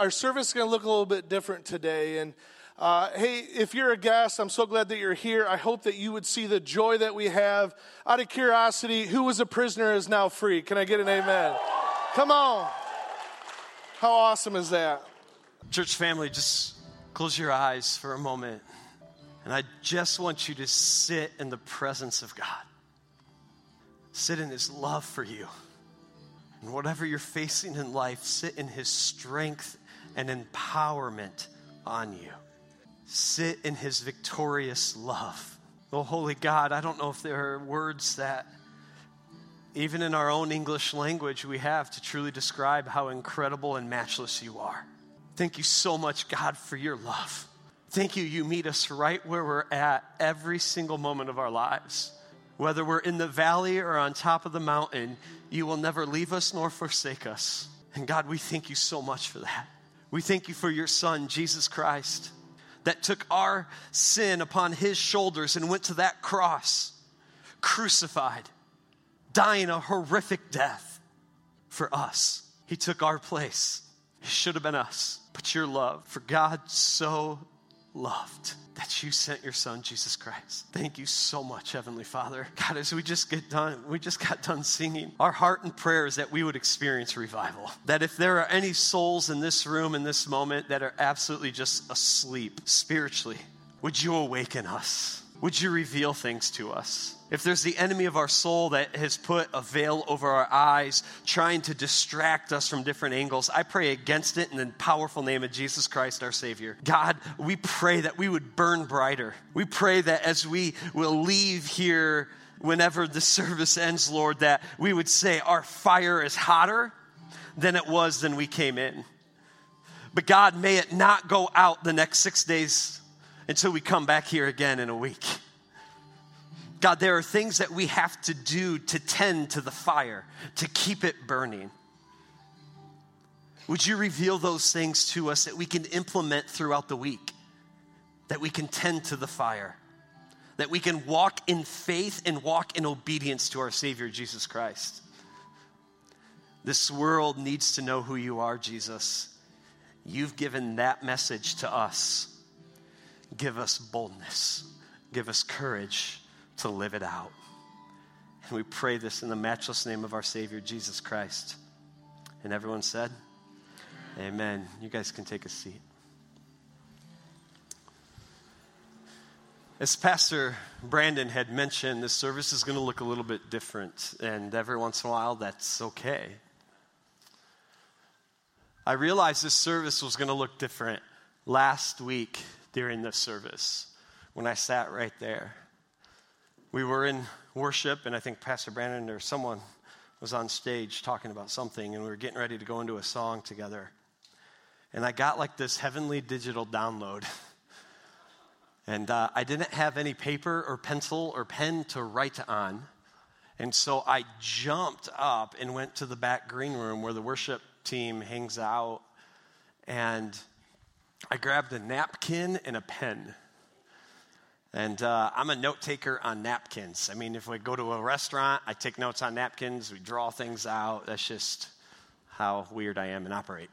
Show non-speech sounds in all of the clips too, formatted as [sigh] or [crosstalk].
our service is going to look a little bit different today. And uh, hey, if you're a guest, I'm so glad that you're here. I hope that you would see the joy that we have. Out of curiosity, who was a prisoner is now free? Can I get an amen? Come on. How awesome is that? Church family, just close your eyes for a moment. And I just want you to sit in the presence of God. Sit in His love for you. And whatever you're facing in life, sit in His strength and empowerment on you. Sit in His victorious love. Oh, holy God, I don't know if there are words that, even in our own English language, we have to truly describe how incredible and matchless you are. Thank you so much, God, for your love. Thank you, you meet us right where we're at every single moment of our lives. Whether we're in the valley or on top of the mountain, you will never leave us nor forsake us. And God, we thank you so much for that. We thank you for your Son, Jesus Christ, that took our sin upon his shoulders and went to that cross, crucified, dying a horrific death for us. He took our place. It should have been us. But your love, for God so loved that you sent your son Jesus Christ. Thank you so much, Heavenly Father. God, as we just get done, we just got done singing. Our heart and prayer is that we would experience revival. That if there are any souls in this room in this moment that are absolutely just asleep spiritually, would you awaken us? Would you reveal things to us? If there's the enemy of our soul that has put a veil over our eyes, trying to distract us from different angles, I pray against it in the powerful name of Jesus Christ, our Savior. God, we pray that we would burn brighter. We pray that as we will leave here, whenever the service ends, Lord, that we would say our fire is hotter than it was than we came in. But God, may it not go out the next six days until we come back here again in a week. God, there are things that we have to do to tend to the fire, to keep it burning. Would you reveal those things to us that we can implement throughout the week? That we can tend to the fire? That we can walk in faith and walk in obedience to our Savior, Jesus Christ? This world needs to know who you are, Jesus. You've given that message to us. Give us boldness, give us courage to live it out. And we pray this in the matchless name of our Savior, Jesus Christ. And everyone said, Amen. You guys can take a seat. As Pastor Brandon had mentioned, this service is going to look a little bit different, and every once in a while, that's okay. I realized this service was going to look different last week during this service when I sat right there we were in worship, and I think Pastor Brandon or someone was on stage talking about something, and we were getting ready to go into a song together. And I got like this heavenly digital download. [laughs] And uh, I didn't have any paper or pencil or pen to write on. And so I jumped up and went to the back green room where the worship team hangs out. And I grabbed a napkin and a pen. And uh, I'm a note taker on napkins. I mean, if we go to a restaurant, I take notes on napkins, we draw things out. That's just how weird I am and operate.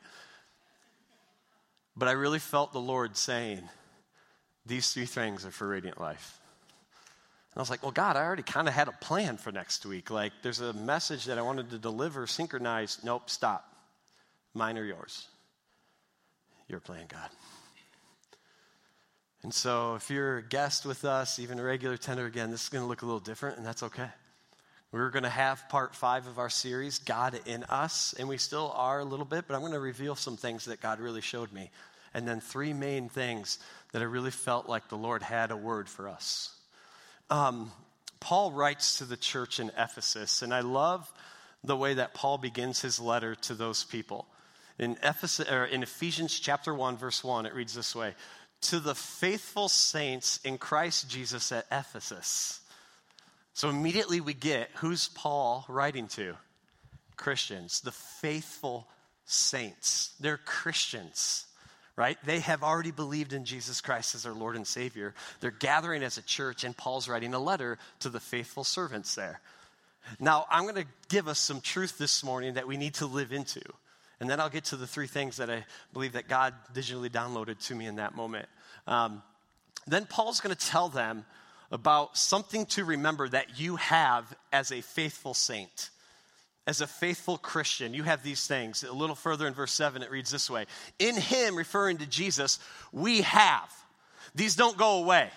But I really felt the Lord saying, These three things are for Radiant Life. And I was like, Well, God, I already kind of had a plan for next week. Like, there's a message that I wanted to deliver, synchronized. Nope, stop. Mine or yours? Your plan, God. And so, if you're a guest with us, even a regular tender, again, this is going to look a little different, and that's okay. We're going to have part five of our series, God in Us, and we still are a little bit, but I'm going to reveal some things that God really showed me. And then three main things that I really felt like the Lord had a word for us. Um, Paul writes to the church in Ephesus, and I love the way that Paul begins his letter to those people. In, Ephesus, or in Ephesians chapter 1, verse 1, it reads this way to the faithful saints in Christ Jesus at Ephesus. So immediately we get who's Paul writing to? Christians, the faithful saints. They're Christians, right? They have already believed in Jesus Christ as their Lord and Savior. They're gathering as a church, and Paul's writing a letter to the faithful servants there. Now, I'm going to give us some truth this morning that we need to live into. And then I'll get to the three things that I believe that God digitally downloaded to me in that moment. Um, then Paul's going to tell them about something to remember that you have as a faithful saint. As a faithful Christian, you have these things. A little further in verse 7, it reads this way In him, referring to Jesus, we have. These don't go away.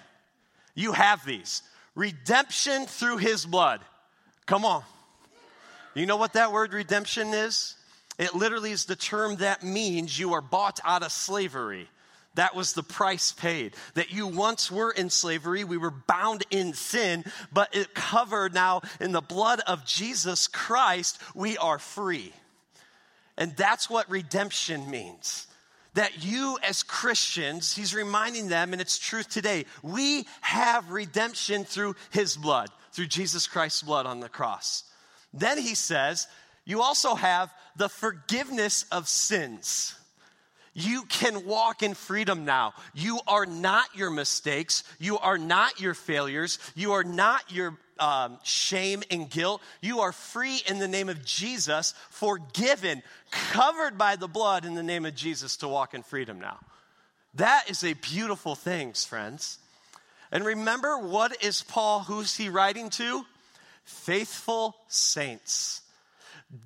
You have these. Redemption through his blood. Come on. You know what that word redemption is? It literally is the term that means you are bought out of slavery. That was the price paid. That you once were in slavery, we were bound in sin, but it covered now in the blood of Jesus Christ, we are free. And that's what redemption means. That you, as Christians, he's reminding them, and it's truth today, we have redemption through his blood, through Jesus Christ's blood on the cross. Then he says, you also have the forgiveness of sins. You can walk in freedom now. You are not your mistakes. You are not your failures. You are not your um, shame and guilt. You are free in the name of Jesus, forgiven, covered by the blood in the name of Jesus to walk in freedom now. That is a beautiful thing, friends. And remember, what is Paul, who's he writing to? Faithful saints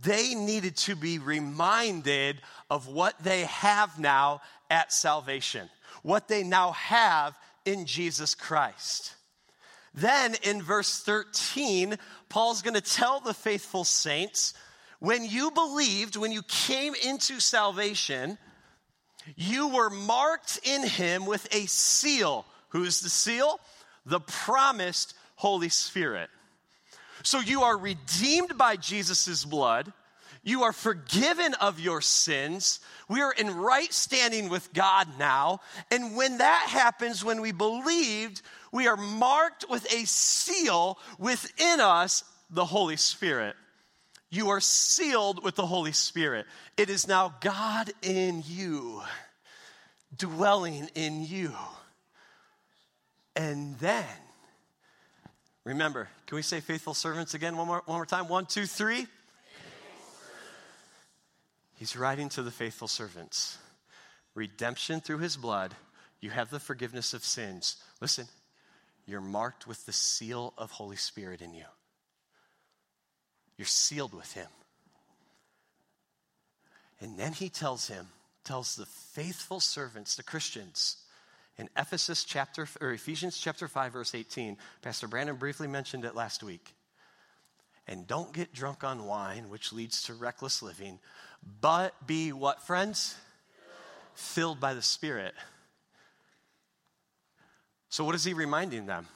they needed to be reminded of what they have now at salvation, what they now have in Jesus Christ. Then in verse 13, Paul's going to tell the faithful saints when you believed, when you came into salvation, you were marked in him with a seal. Who's the seal? The promised Holy Spirit. So you are redeemed by Jesus' blood. You are forgiven of your sins. We are in right standing with God now. And when that happens, when we believed, we are marked with a seal within us, the Holy Spirit. You are sealed with the Holy Spirit. It is now God in you, dwelling in you. And then Remember, can we say faithful servants again one more, one more time? One, two, three. He's writing to the faithful servants. Redemption through his blood. You have the forgiveness of sins. Listen, you're marked with the seal of Holy Spirit in you. You're sealed with him. And then he tells him, tells the faithful servants, the Christians, in Ephesus chapter or Ephesians chapter 5 verse 18. Pastor Brandon briefly mentioned it last week. And don't get drunk on wine, which leads to reckless living, but be what friends? Filled by the Spirit. So what is he reminding them?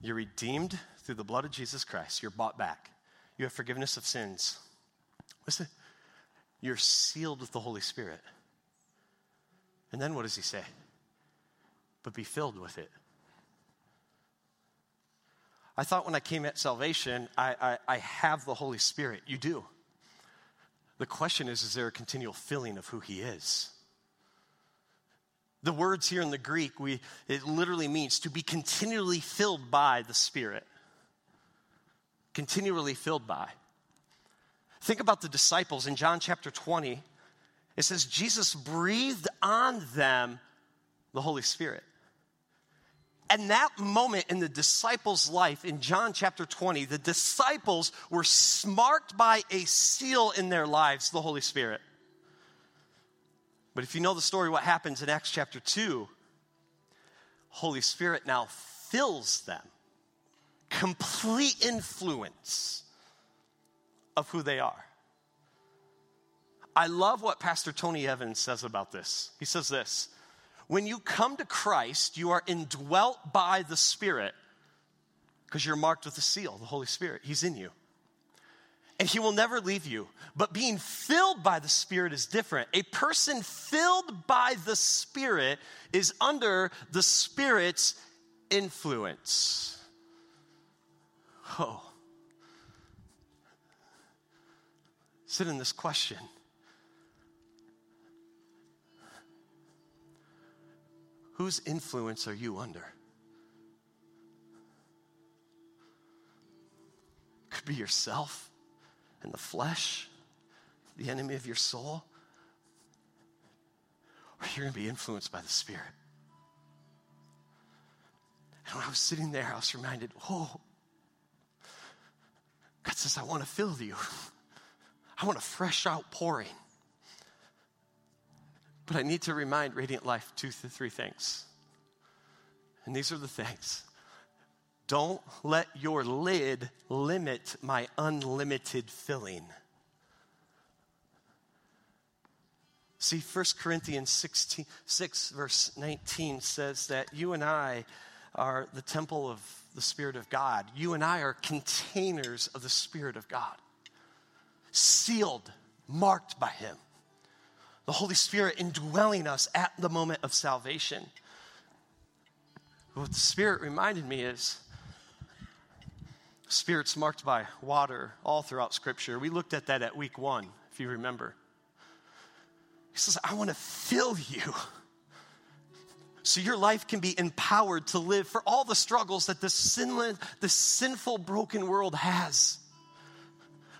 You're redeemed through the blood of Jesus Christ. You're bought back. You have forgiveness of sins. Listen, you're sealed with the Holy Spirit. And then what does he say? But be filled with it. I thought when I came at salvation, I, I, I, have the Holy Spirit. You do. The question is is there a continual filling of who He is? The words here in the Greek, we, it literally means to be continually filled by the Spirit. Continually filled by. Think about the disciples in John chapter 20. It says, Jesus breathed on them the Holy Spirit. And that moment in the disciples' life in John chapter 20, the disciples were marked by a seal in their lives, the Holy Spirit. But if you know the story, what happens in Acts chapter 2, Holy Spirit now fills them. Complete influence of who they are. I love what Pastor Tony Evans says about this. He says this when you come to Christ, you are indwelt by the Spirit because you're marked with the seal, the Holy Spirit. He's in you. And He will never leave you. But being filled by the Spirit is different. A person filled by the Spirit is under the Spirit's influence. Oh. Sit in this question Whose influence are you under? Could be yourself and the flesh, the enemy of your soul, or you're going to be influenced by the Spirit. And when I was sitting there, I was reminded, oh, God says, I want to fill you. [laughs] I want a fresh outpouring. But I need to remind Radiant Life two to three things. And these are the things. Don't let your lid limit my unlimited filling. See, 1 Corinthians 16, 6, verse 19 says that you and I are the temple of the Spirit of God. You and I are containers of the Spirit of God, sealed, marked by Him. The Holy Spirit indwelling us at the moment of salvation. What the Spirit reminded me is Spirit's marked by water all throughout Scripture. We looked at that at week one, if you remember. He says, I want to fill you [laughs] so your life can be empowered to live for all the struggles that this sinless, this sinful, broken world has.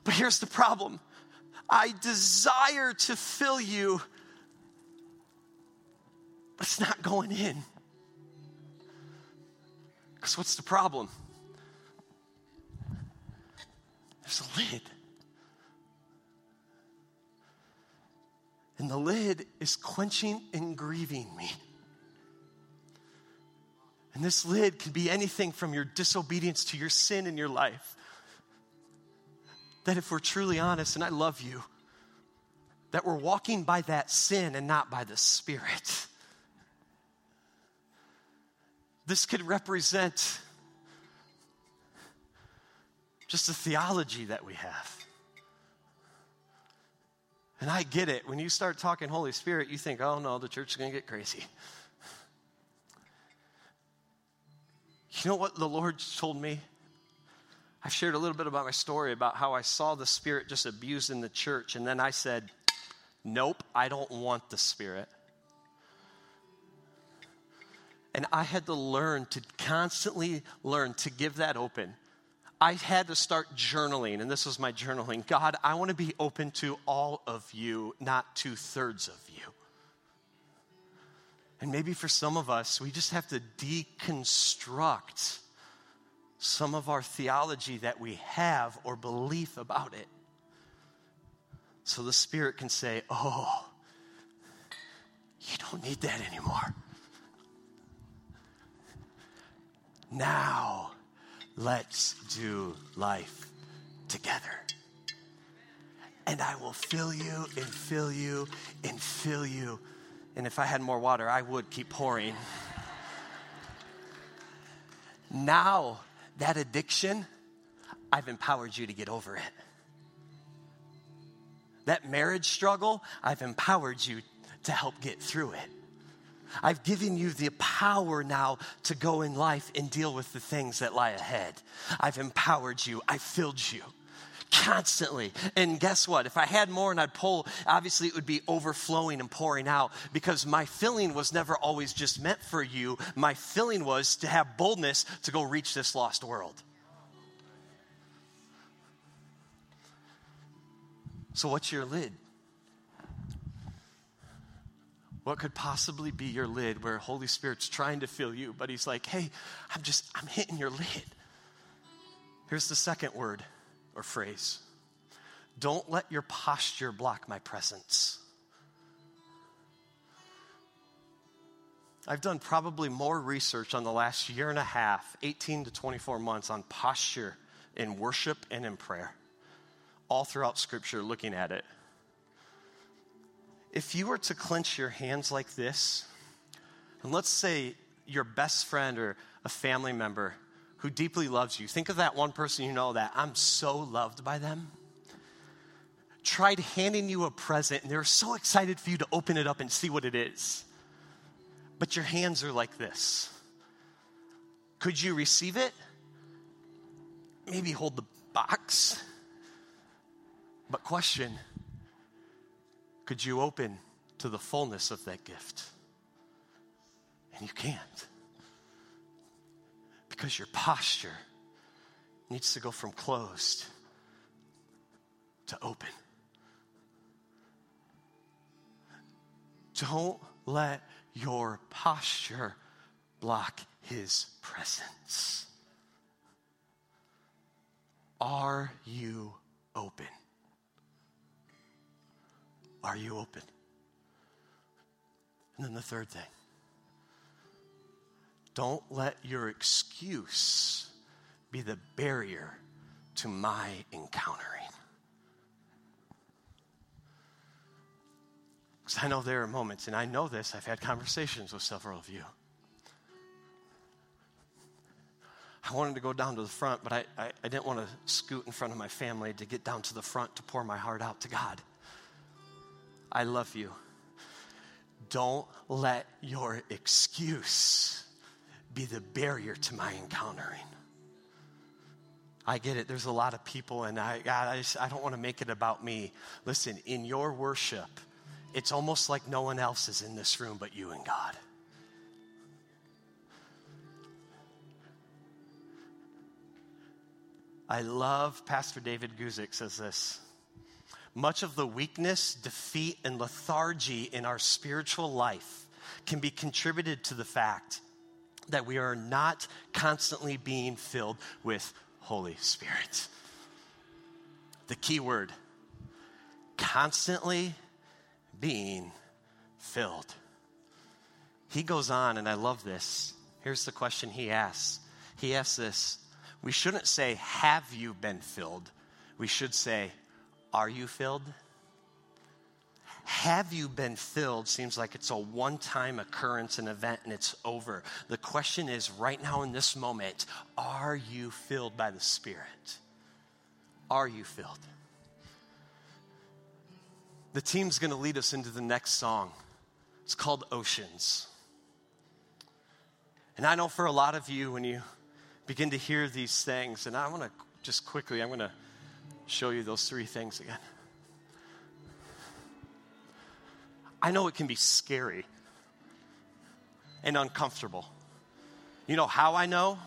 But here's the problem I desire to fill you, but it's not going in. Because what's the problem? There's a lid. And the lid is quenching and grieving me. And this lid can be anything from your disobedience to your sin in your life. That if we're truly honest, and I love you, that we're walking by that sin and not by the Spirit. This could represent just the theology that we have. And I get it. When you start talking Holy Spirit, you think, oh no, the church is going to get crazy. You know what the Lord told me? I've shared a little bit about my story about how I saw the Spirit just abused in the church, and then I said, Nope, I don't want the Spirit. And I had to learn to constantly learn to give that open. I had to start journaling, and this was my journaling. God, I want to be open to all of you, not two thirds of you. And maybe for some of us, we just have to deconstruct some of our theology that we have or belief about it. So the Spirit can say, Oh, you don't need that anymore. Now, let's do life together. And I will fill you and fill you and fill you and if I had more water, I would keep pouring. now, that addiction, I've empowered you to get over it. That marriage struggle, I've empowered you to help get through it. I've given you the power now to go in life and deal with the things that lie ahead. I've empowered you, I filled you constantly. And guess what? If I had more and I'd pull, obviously it would be overflowing and pouring out because my filling was never always just meant for you. My filling was to have boldness to go reach this lost world. So, what's your lid? What could possibly be your lid where Holy Spirit's trying to fill you, but He's like, hey, I'm just, I'm hitting your lid. Here's the second word or phrase. Don't let your posture block my presence. I've done probably more research on the last year and a half, 18 to 24 months, on posture in worship and in prayer, all throughout Scripture, looking at it. If you were to clench your hands like this, and let's say your best friend or a family member who deeply loves you. Think of that one person you know that I'm so loved by them. Tried handing you a present and they're so excited for you to open it up and see what it is. But your hands are like this. Could you receive it? Maybe hold the box. But, question could you open to the fullness of that gift? And you can't because your posture needs to go from closed to open. Don't let your posture block his presence. Are you open? Are you open? And then the third thing don't let your excuse be the barrier to my encountering. Because I know there are moments, and I know this, I've had conversations with several of you. I wanted to go down to the front, but I, I, I, didn't want to scoot in front of my family to get down to the front to pour my heart out to God. I love you. Don't let your excuse be the barrier to my encountering. I get it. There's a lot of people, and I, God, I, just, I don't want to make it about me. Listen, in your worship, it's almost like no one else is in this room but you and God. I love Pastor David Guzik says this. Much of the weakness, defeat, and lethargy in our spiritual life can be contributed to the fact that we are not constantly being filled with Holy Spirit. The key word constantly being filled. He goes on, and I love this. Here's the question he asks He asks this We shouldn't say, Have you been filled? We should say, Are you filled? Have you been filled seems like it's a one time occurrence, an event, and it's over. The question is right now in this moment, are you filled by the Spirit? Are you filled? The team's going to lead us into the next song. It's called Oceans. And I know for a lot of you, when you begin to hear these things, and I want to just quickly, I'm going to show you those three things again. I know it can be scary and uncomfortable. You know how I know?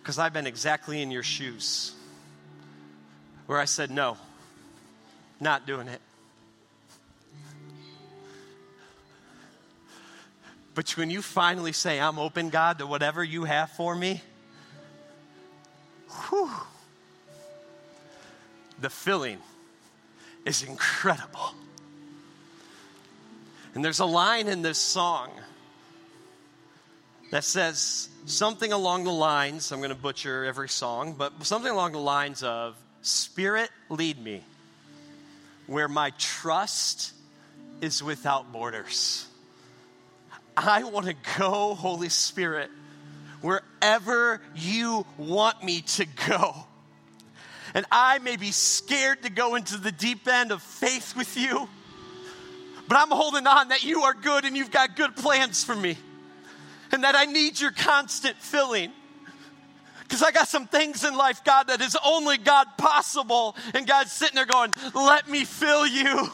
Because I've been exactly in your shoes where I said, no, not doing it. But when you finally say, I'm open, God, to whatever you have for me, whew, the feeling is incredible. And there's a line in this song that says something along the lines, I'm going to butcher every song, but something along the lines of, Spirit, lead me where my trust is without borders. I want to go, Holy Spirit, wherever you want me to go. And I may be scared to go into the deep end of faith with you, but I'm holding on that you are good and you've got good plans for me, and that I need your constant filling. Because I got some things in life, God, that is only God possible. And God's sitting there going, Let me fill you.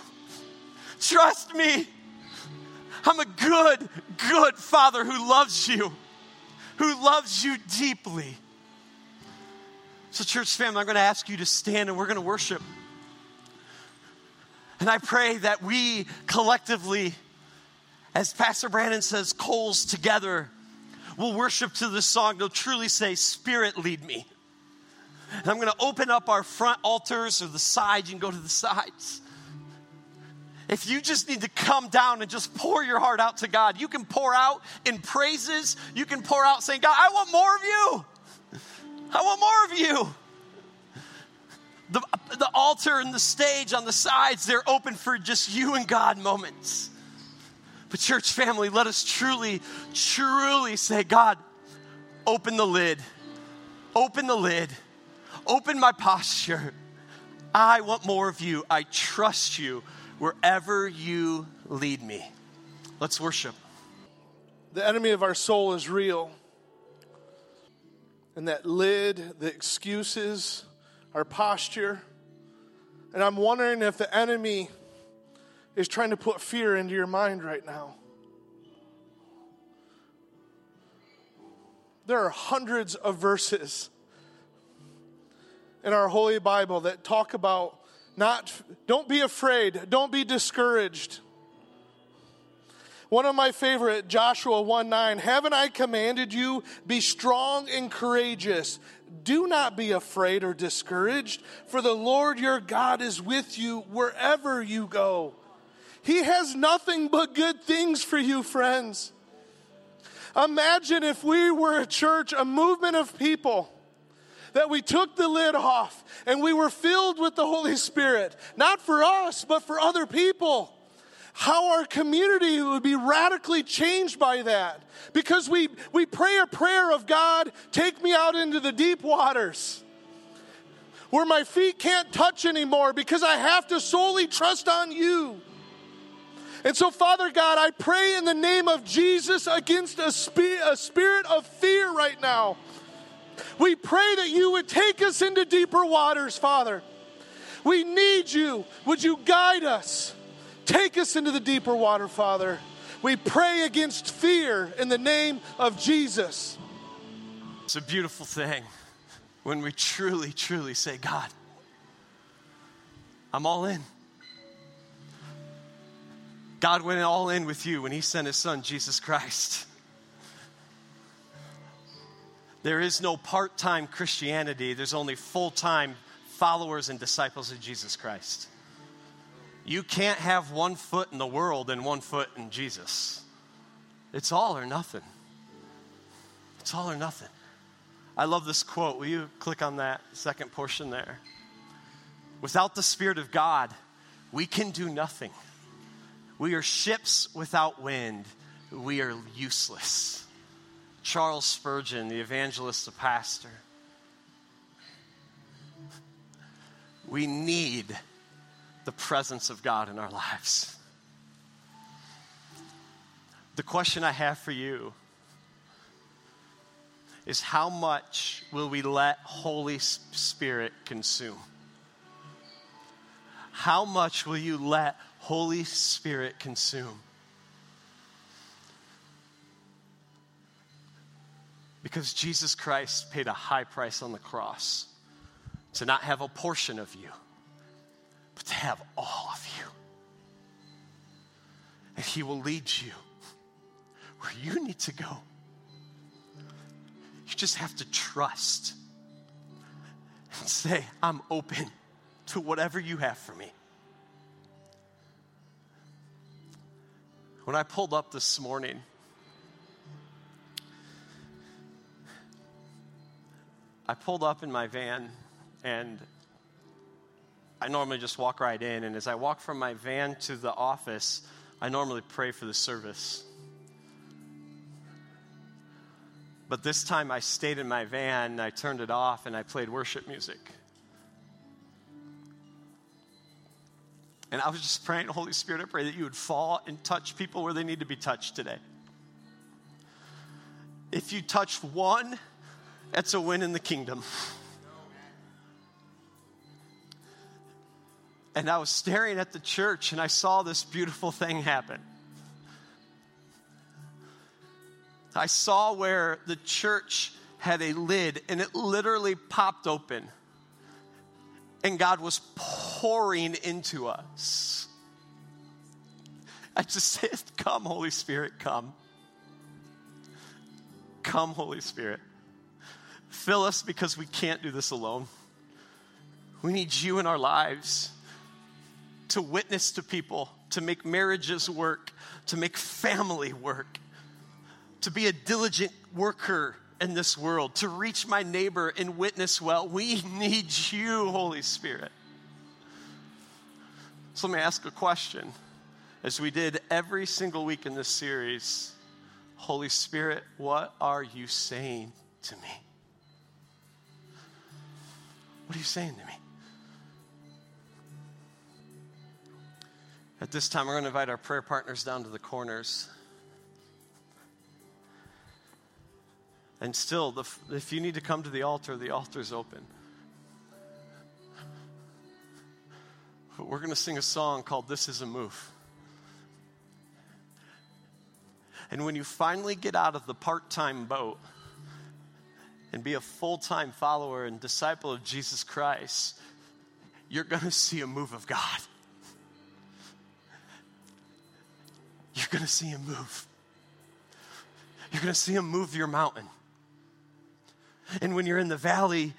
Trust me. I'm a good, good father who loves you, who loves you deeply. So, church family, I'm going to ask you to stand and we're going to worship. And I pray that we collectively, as Pastor Brandon says, coals together will worship to this song, they'll truly say, Spirit, lead me. And I'm going to open up our front altars or the sides. You can go to the sides. If you just need to come down and just pour your heart out to God, you can pour out in praises. You can pour out saying, God, I want more of you. I want more of you. The, the altar and the stage on the sides, they're open for just you and God moments. But, church family, let us truly, truly say, God, open the lid. Open the lid. Open my posture. I want more of you. I trust you wherever you lead me. Let's worship. The enemy of our soul is real. And that lid, the excuses, our posture. And I'm wondering if the enemy is trying to put fear into your mind right now. There are hundreds of verses in our Holy Bible that talk about not, don't be afraid, don't be discouraged. One of my favorite, Joshua 1 9. Haven't I commanded you, be strong and courageous? Do not be afraid or discouraged, for the Lord your God is with you wherever you go. He has nothing but good things for you, friends. Imagine if we were a church, a movement of people, that we took the lid off and we were filled with the Holy Spirit, not for us, but for other people how our community would be radically changed by that. Because we, we pray a prayer of God, take me out into the deep waters where my feet can't touch anymore because I have to solely trust on you. And so, Father God, I pray in the name of Jesus against a, spe- a spirit of fear right now. We pray that you would take us into deeper waters, Father. We need you. Would you guide us? Take us into the deeper water, Father. We pray against fear in the name of Jesus. It's a beautiful thing when we truly, truly say, God, I'm all in. God went all in with you when He sent His Son, Jesus Christ. There is no part time Christianity, there's only full time followers and disciples of Jesus Christ. You can't have one foot in the world and one foot in Jesus. It's all or nothing. It's all or nothing. I love this quote. Will you click on that second portion there? Without the Spirit of God, we can do nothing. We are ships without wind. We are useless. Charles Spurgeon, the evangelist, the pastor. We need the presence of God in our lives. The question I have for you is how much will we let Holy Spirit consume? How much will you let Holy Spirit consume? Because Jesus Christ paid a high price on the cross to not have a portion of you but to have all of you. And He will lead you where you need to go. You just have to trust and say, I'm open to whatever you have for me. When I pulled up this morning, I pulled up in my van and I normally just walk right in. And as I walk from my van to the office, I normally pray for the service. But this time I stayed in my van, I turned it off, and I played worship music. And I was just praying, [laughs] Holy Spirit, I pray that you would fall and touch people where they need to be touched today. If you touch one, that's a win in the kingdom. [laughs] and I was staring at the church and I saw this beautiful thing happen. I saw where the church had a lid and it literally popped open. And God was pouring into us. I just [laughs] said, Come, Holy Spirit, come. Come, Holy Spirit. Fill us because we can't do this alone. We need you in our lives to witness to people, to make marriages work, to make family work, to be a diligent worker in this world, to reach my neighbor and witness well. We [laughs] need you, Holy Spirit. So let me ask a question. As we did every single week in this series, Holy Spirit, what are you saying to me? What are you saying to me? At this time, we're going to invite our prayer partners down to the corners. And still, the, if you need to come to the altar, the altar is open. But we're going to sing a song called This Is a Move. And when you finally get out of the part time boat and be a full time follower and disciple of Jesus Christ, you're going to see a move of God. Going to see Him move. You're going to see Him move your mountain. And when you're in the valley,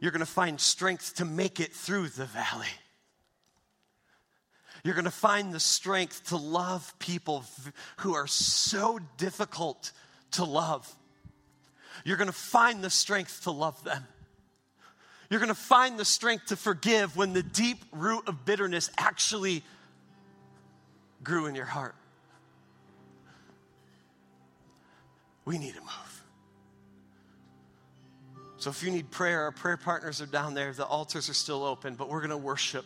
you're going to find strength to make it through the valley. You're going to find the strength to love people who are so difficult to love. You're going to find the strength to love them. You're going to find the strength to forgive when the deep root of bitterness actually grew in your heart. We need to move. So if you need prayer, our prayer partners are down there. The altars are still open, but we're going to worship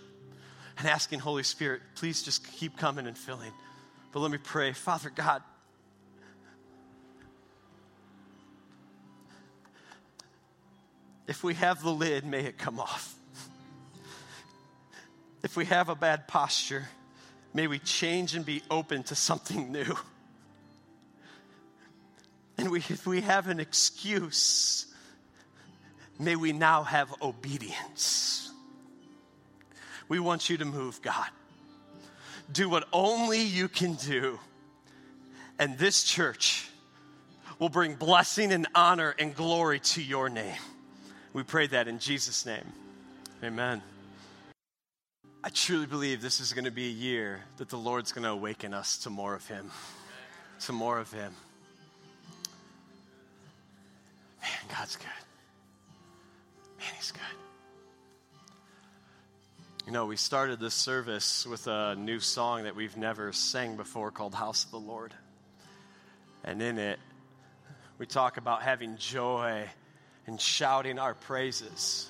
and asking Holy Spirit, please just keep coming and filling. But let me pray. Father God, if we have the lid, may it come off. If we have a bad posture, may we change and be open to something new. And we, if we have an excuse, may we now have obedience. We want you to move, God. Do what only you can do. And this church will bring blessing and honor and glory to your name. We pray that in Jesus' name. Amen. I truly believe this is going to be a year that the Lord's going to awaken us to more of Him. To more of Him. God's good. Man, He's good. You know, we started this service with a new song that we've never sang before called House of the Lord. And in it, we talk about having joy and shouting our praises.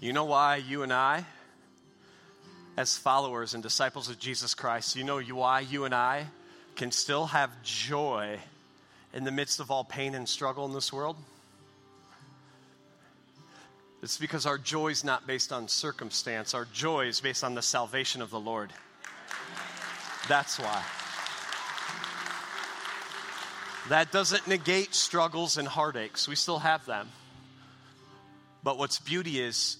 You know why you and I, as followers and disciples of Jesus Christ, you know why you and I can still have joy in the midst of all pain and struggle in this world? It's because our joy is not based on circumstance. Our joy is based on the salvation of the Lord. That's why. That doesn't negate struggles and heartaches. We still have them. But what's beauty is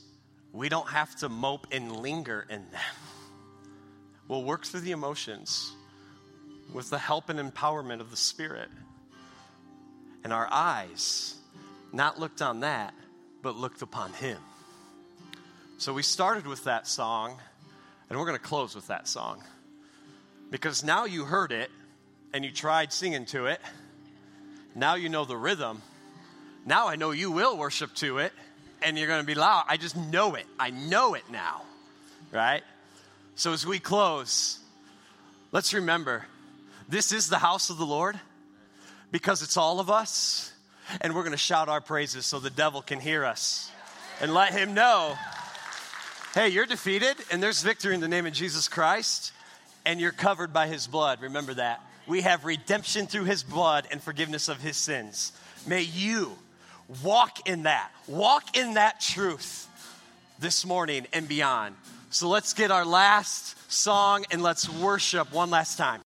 we don't have to mope and linger in them. We'll work through the emotions with the help and empowerment of the Spirit. And our eyes, not looked on that, but looked upon him. So we started with that song, and we're going to close with that song. Because now you heard it, and you tried singing to it. Now you know the rhythm. Now I know you will worship to it, and you're going to be loud. I just know it. I know it now, right? So as we close, let's remember this is the house of the Lord because it's all of us and we're going to shout our praises so the devil can hear us and let him know hey, you're defeated, and there's victory in the name of Jesus Christ, and you're covered by his blood. Remember that. We have redemption through his blood and forgiveness of his sins. May you walk in that, walk in that truth this morning and beyond. So let's get our last song and let's worship one last time.